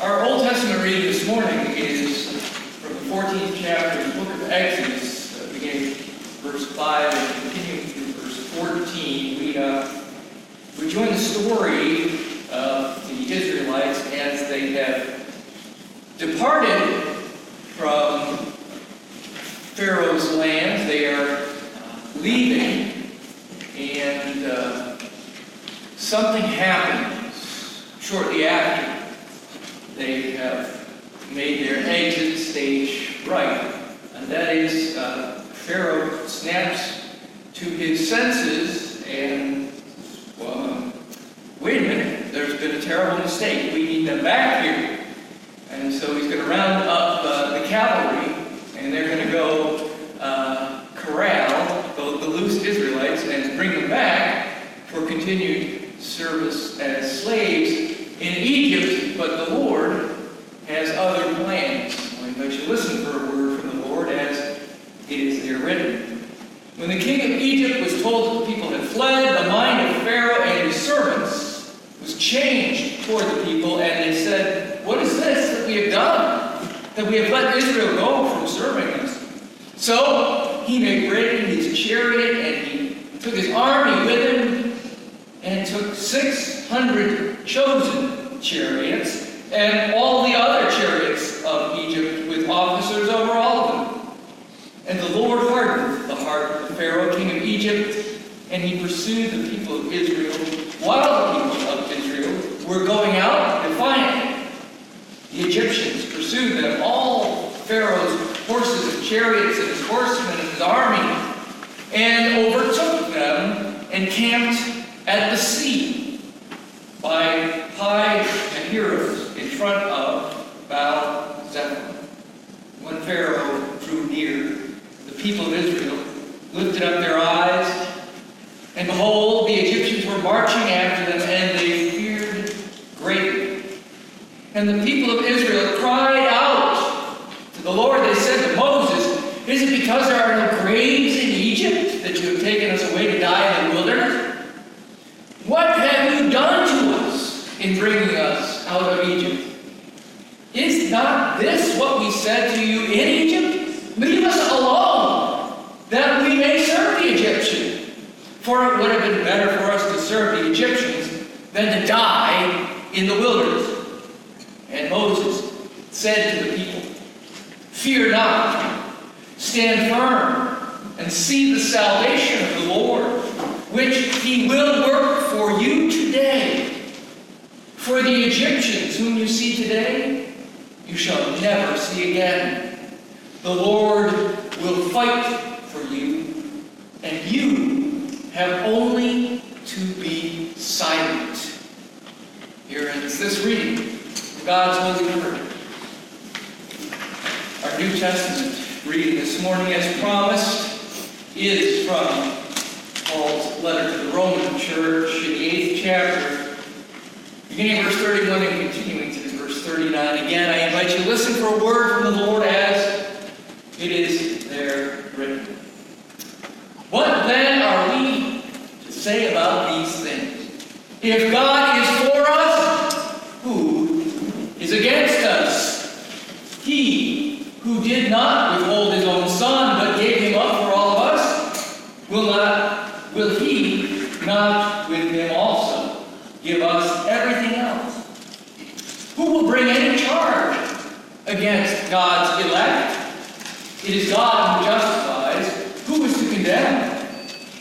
Our Old Testament reading this morning is from the 14th chapter of the book of Exodus, uh, beginning verse 5 and continuing through verse 14. We, uh, we join the story of the Israelites as they have departed from Pharaoh's land. They are uh, leaving, and uh, something happens shortly after they have made their exit stage right. And that is, uh, Pharaoh snaps to his senses and, well, wait a minute, there's been a terrible mistake. We need them back here. And so he's going to round up uh, the cavalry, and they're going to go uh, corral the loose Israelites and bring them back for continued service as slaves in Egypt, but the Lord has other plans. I invite you to listen for a word from the Lord as it is there written. When the king of Egypt was told that the people had fled, the mind of Pharaoh and his servants was changed toward the people, and they said, What is this that we have done? That we have let Israel go from serving us? So he made ready his chariot, and he took his army with him, and took 600 chosen chariots and all the other chariots of Egypt with officers over all of them. And the Lord hardened the heart of Pharaoh, king of Egypt, and he pursued the people of Israel while the people of Israel were going out defiant. The Egyptians pursued them, all Pharaoh's horses and chariots and his horsemen and his army, and overtook them and camped at the sea by Pi Hahiroth in front of Baal Zephon. When Pharaoh drew near, the people of Israel lifted up their eyes, and behold, the Egyptians were marching after them, and they feared greatly. And the people of Israel cried out to the Lord. They said to Moses, Is it because there are no graves in Egypt that you have taken us away to die in the wilderness? What have you done to us in bringing us out of Egypt? Is not this what we said to you in Egypt? Leave us alone, that we may serve the Egyptians. For it would have been better for us to serve the Egyptians than to die in the wilderness. And Moses said to the people, Fear not, stand firm, and see the salvation of the Lord, which he will work for you today. For the Egyptians whom you see today, you shall never see again. The Lord will fight for you, and you have only to be silent. Here ends this reading of God's holy word. Our New Testament reading this morning, as promised, is from letter to the Roman church in the eighth chapter, beginning verse 31 and continuing to verse 39. Again, I invite you to listen for a word from the Lord as it is there written. What then are we to say about these things? If God is for us, who is against us? He who did not withhold his own son, but gave him up for all of us, will not will he not with him also give us everything else? Who will bring any charge against God's elect? It is God who justifies. Who is to condemn?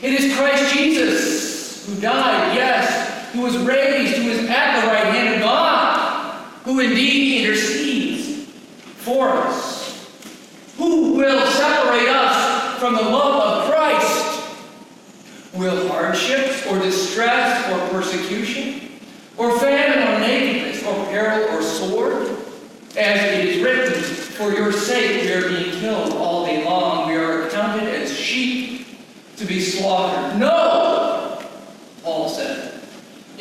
It is Christ Jesus who died, yes, who was raised, who is at the right hand of God, who indeed intercedes for us. Who will separate us from the love of Christ? Will hardships or distress or persecution or famine or nakedness or peril or sword? As it is written, for your sake we are being killed all day long. We are accounted as sheep to be slaughtered. No.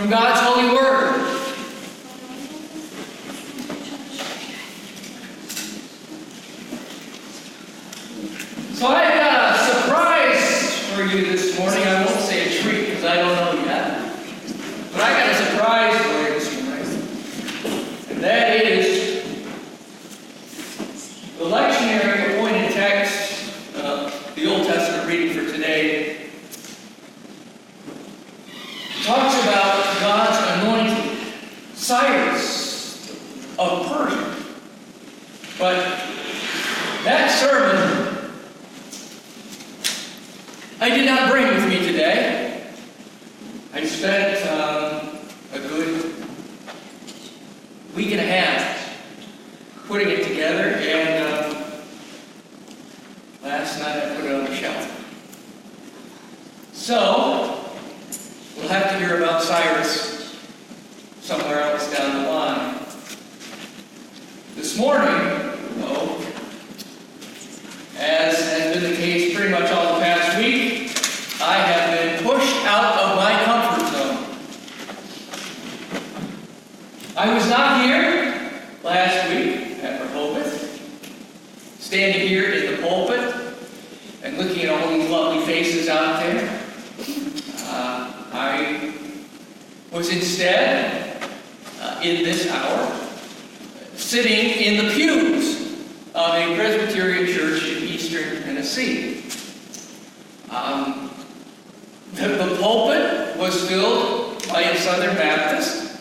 from God's holy word. That sermon I did not bring with me today. I spent um, a good week and a half putting it together, and um, last night I put it on the shelf. So, we'll have to hear about Cyrus somewhere else down the line. This morning, as has been the case pretty much all the past week, I have been pushed out of my comfort zone. I was not here last week at Rehoboth, standing here in the pulpit and looking at all these lovely faces out there. Uh, I was instead, uh, in this hour, sitting in the pews of a Presbyterian church eastern Tennessee. Um, the, the pulpit was filled by a Southern Baptist.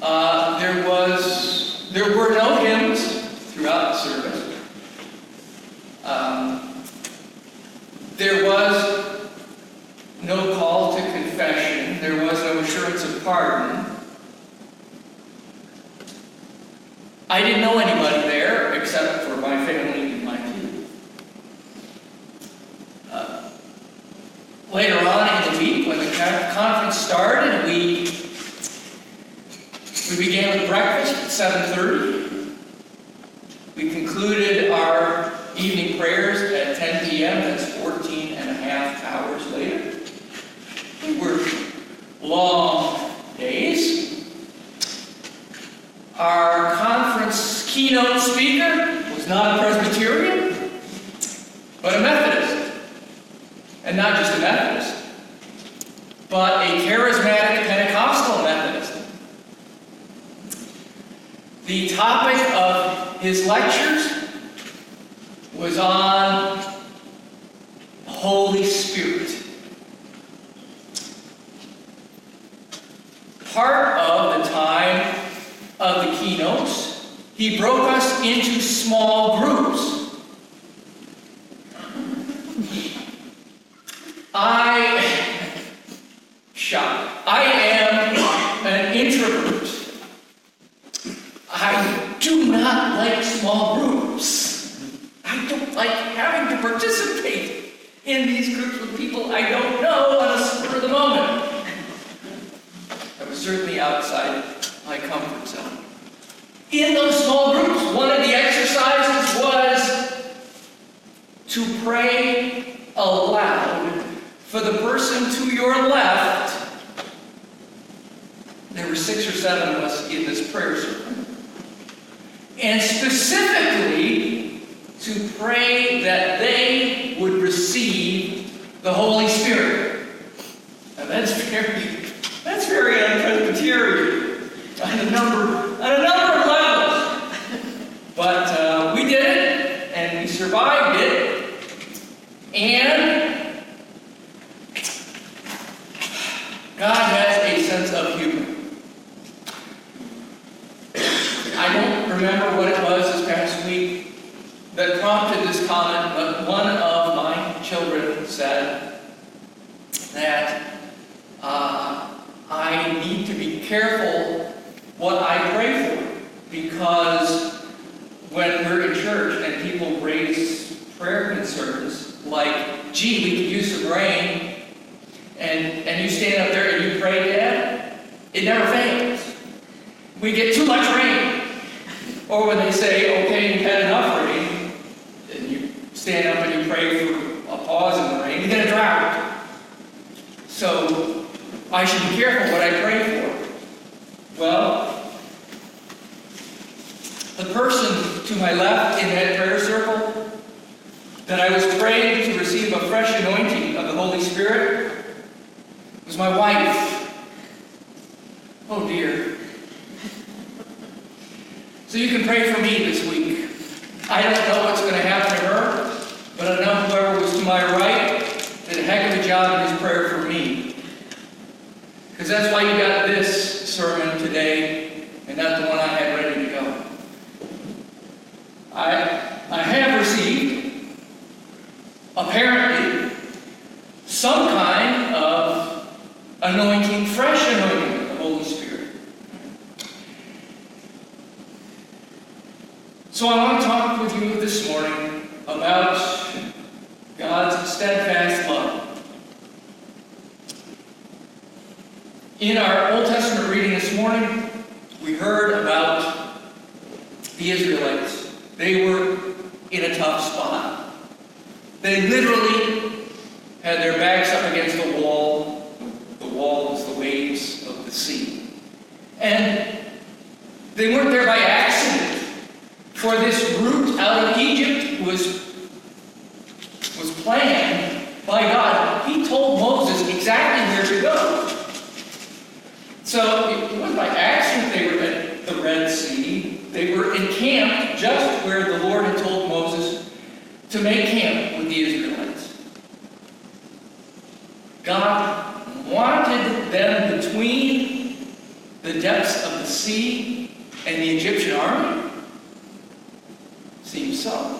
Uh, there was, there were no hymns throughout the service. Um, there was no call to confession. There was no assurance of pardon. I didn't know anybody there except for my family and my pew. Uh, later on in the week, when the con- conference started, we we began with breakfast at 7:30. We concluded our evening prayers at 10 p.m. That's 14 and a half hours later. They were long days. Our conference keynote speaker was not a Presbyterian, but a Methodist. And not just a Methodist, but a charismatic Pentecostal Methodist. The topic of his lectures was on Holy Spirit. Part of the time of the keynotes, he broke us into small groups. I, shocked. I am an introvert. I do not like small groups. I don't like having to participate in these groups with people I don't know on a spur of the moment. I was certainly outside my comfort zone. In those small groups, one of the exercises was to pray aloud for the person to your left. There were six or seven of us in this prayer circle. And specifically to pray that they would receive the Holy Spirit. Now that's very that's very unpresbyterian on a number on a number of levels. But uh, we did it, and we survived it, and God has a sense of humor. I don't remember what it was this past week that prompted this comment, but one of my children said that uh, I need to be careful what I pray for because when we're in church and people raise prayer concerns like, gee, we could use some rain, and, and you stand up there and you pray, Dad, it never fails. We get too much rain. Or when they say, okay, you've had enough rain, and you stand up and you pray for a pause in the rain, you get a drought. So I should be careful what I pray for. Well, the person to my left in that prayer circle that I was praying to receive a fresh anointing of the Holy Spirit was my wife. Oh dear. So you can pray for me this week. I don't know what's going to happen to her, but I know whoever was to my right Because that's why you got this sermon today and not the one I had ready to go. I, I have received, apparently, some kind of anointing, fresh anointing of the Holy Spirit. So I want to talk with you this morning about God's steadfast In our Old Testament reading this morning, we heard about the Israelites. They were in a tough spot. They literally had their backs up against the wall. The wall was the waves of the sea. And they weren't there by accident. For this route out of Egypt was, was planned by God. He told Moses exactly where to go. So it wasn't by accident they were at the Red Sea. They were encamped just where the Lord had told Moses to make camp with the Israelites. God wanted them between the depths of the sea and the Egyptian army? Seems so.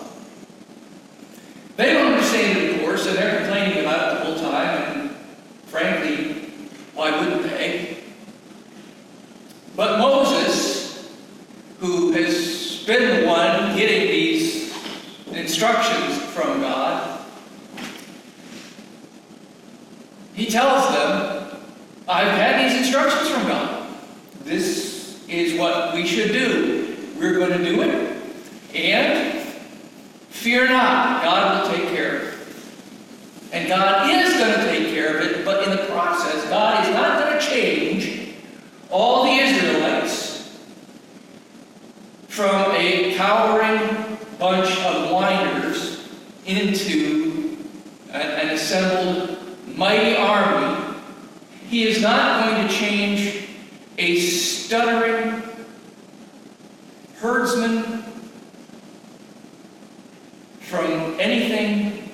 They don't understand it, of course, and they're complaining about it the whole time, and frankly, why wouldn't they? But Moses, who has been the one getting these instructions from God, he tells them, I've had these instructions from God. This is what we should do. We're going to do it. And fear not, God will take care of it. And God is going to take care of it, but in the process, God is not going to change all the Israelites from a cowering bunch of whiners into an, an assembled mighty. He is not going to change a stuttering herdsman from anything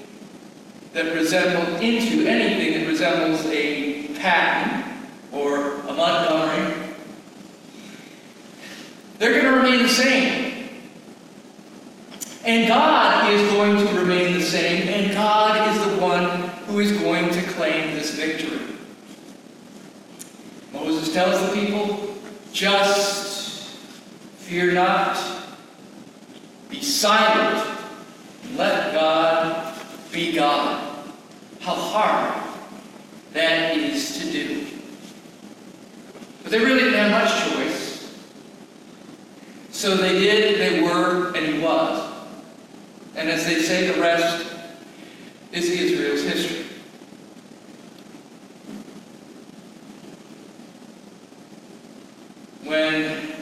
that resembles into anything that resembles a Patton or a Montgomery. They're going to remain the same. And God is going to remain the same, and God is the one who is going to claim this victory. Moses tells the people, just fear not, be silent, let God be God. How hard that is to do. But they really didn't have much choice. So they did, they were, and he was. And as they say, the rest is Israel's history. When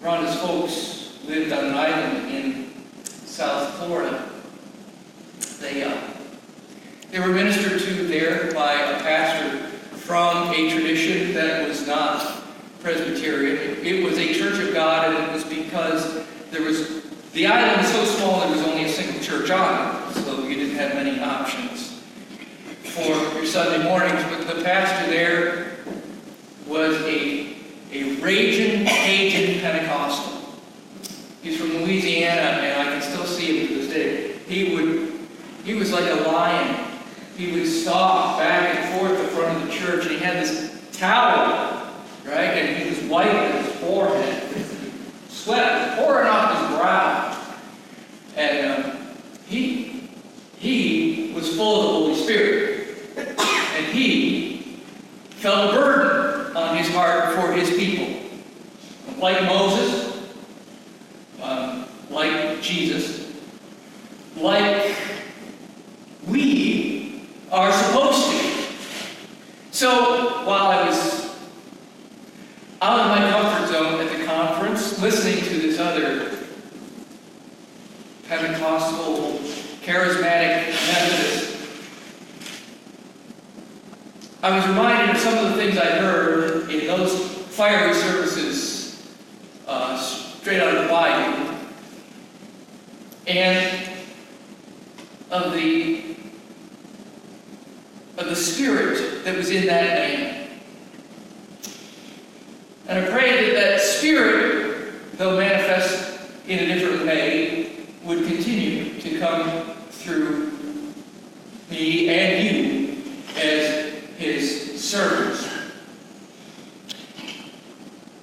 Rhonda's folks lived on an island in South Florida, they, uh, they were ministered to there by a pastor from a tradition that was not Presbyterian. It was a church of God, and it was because there was the island was so small there was only a single church on it, so you didn't have many options for your Sunday mornings. But the pastor there was a, a raging Cajun Pentecostal. He's from Louisiana, and I can still see him to this day. He would, he was like a lion. He would stalk back and forth in front of the church, and he had this towel, right? And he was wiping his forehead. Sweat was pouring off his brow. And um, he, he was full of the Holy Spirit. And he felt a burden on his heart for his people. Like Moses, um, like Jesus, like we are supposed to. So while I was out of my comfort zone at the conference, listening to this other Pentecostal, charismatic Methodist, I was reminded of some of the things I heard in those fiery services uh, straight out of the Bible, and of the of the spirit that was in that man. And I pray that that spirit, though manifest in a different way, would continue to come through me and you as his servants.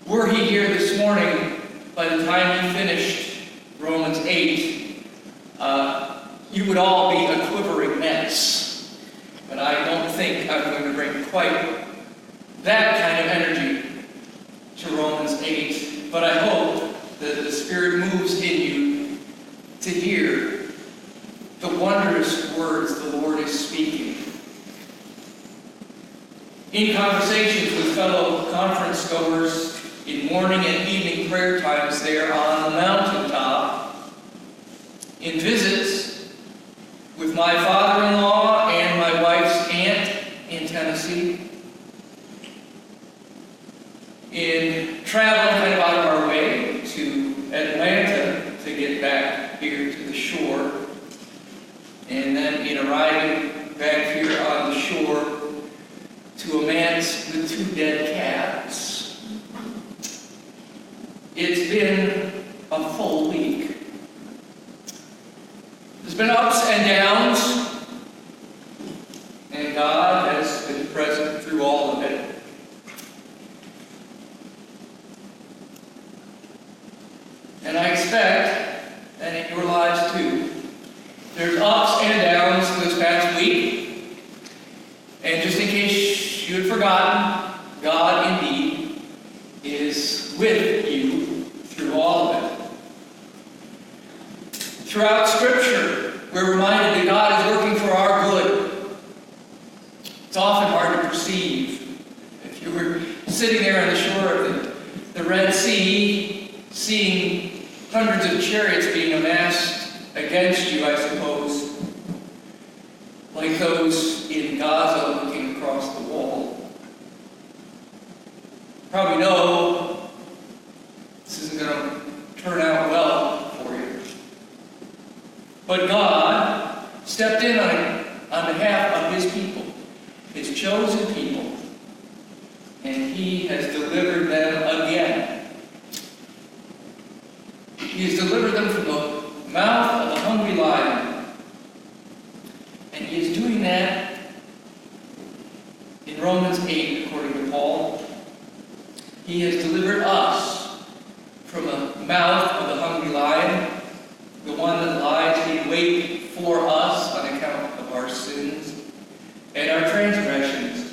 Were he here this morning, by the time he finished Romans 8, uh, you would all be a quivering mess. But I don't think I'm going to bring quite that kind of energy to Romans 8. But I hope that the Spirit moves in you to hear the wondrous words the Lord is speaking. In conversations with fellow conference goers in morning and evening prayer times there on the mountaintop, in visits with my father-in-law and my wife's aunt in Tennessee, in traveling kind of out of our way to Atlanta to get back here to the shore, and then in arriving back here on the shore man's with two dead cats. It's been a full week. There's been ups and downs, and God has been present through all of it. And I expect that in your lives too. There's ups and downs this past week. And just in case you had forgotten, God indeed is with you through all of it. Throughout Scripture, we're reminded that God is working for our good. It's often hard to perceive. If you were sitting there on the shore of the, the Red Sea, seeing hundreds of chariots being amassed against you, I suppose, like those in Gaza looking across the wall. Probably know this isn't going to turn out well for you. But God stepped in on, on behalf of His people, His chosen people, and He has delivered them again. He has delivered them from the mouth of the hungry lion. And he is doing that in Romans 8, according to Paul. He has delivered us from the mouth of the hungry lion, the one that lies in wait for us on account of our sins and our transgressions.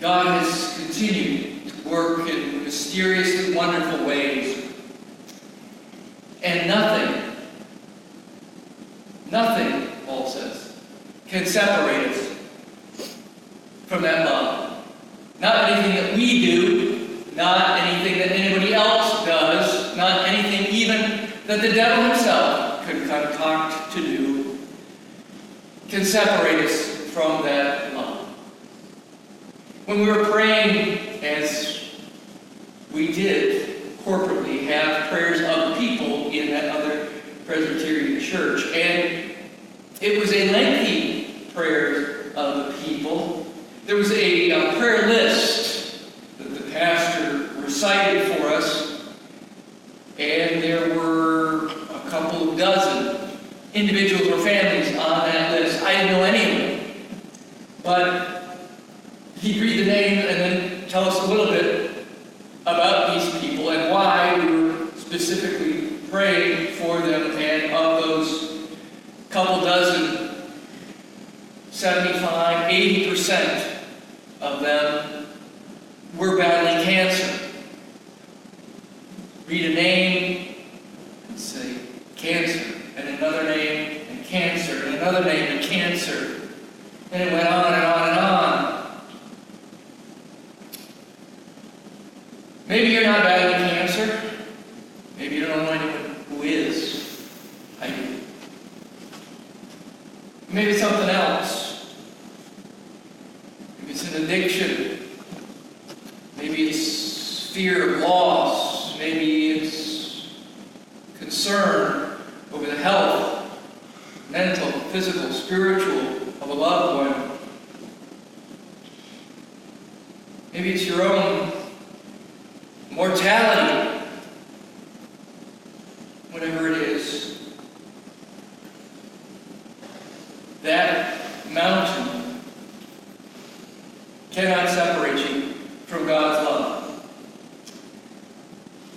God has continued to work in mysterious and wonderful ways. And nothing, nothing, Paul says, can separate us from that love. Not anything that we do, not anything that anybody else does, not anything even that the devil himself could concoct to do, can separate us from that love. When we were praying, as we did corporately, have prayers of that other Presbyterian church, and it was a lengthy prayer of the people. There was a, a prayer list that the pastor recited for us, and there were a couple of dozen individuals or families on that list. I didn't know any of them, but he'd read the name and then tell us a little bit about these people and why we were specifically praying for them. And of those couple dozen, 75, 80% of them were battling cancer. Read a name and say cancer, and another name and cancer, and another name and cancer. And it went on and on and on. Maybe you're not battling cancer. Maybe you don't know anyone who is. I do. Maybe something else.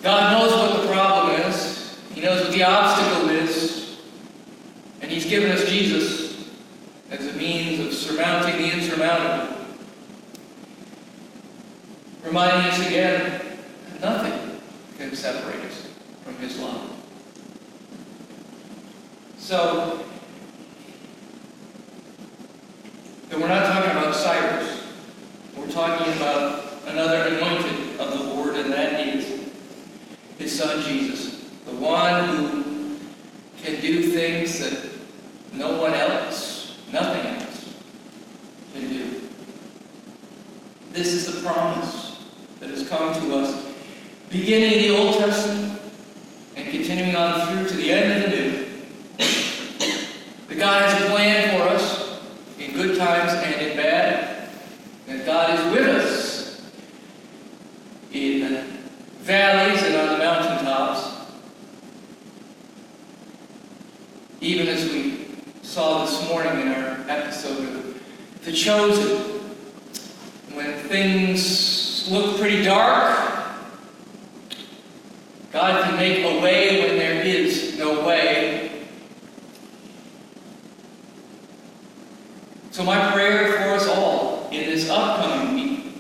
God knows what the problem is, He knows what the obstacle is, and He's given us Jesus as a means of surmounting the insurmountable. Reminding us again that nothing can separate us from His love. So, Son Jesus, the one who can do things that no one else, nothing else, can do. This is the promise that has come to us, beginning in the Old Testament and continuing on through to the end of the New. That God has a plan for us in good times and in bad. That God is with us in valleys and on the mountaintops. Even as we saw this morning in our episode of The Chosen, when things look pretty dark, God can make a way when there is no way. So, my prayer for us all in this upcoming week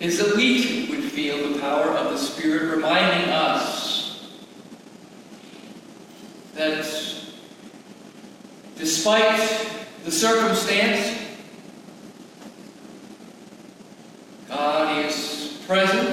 is that we too would feel the power of the Spirit reminding us that despite the circumstance, God is present,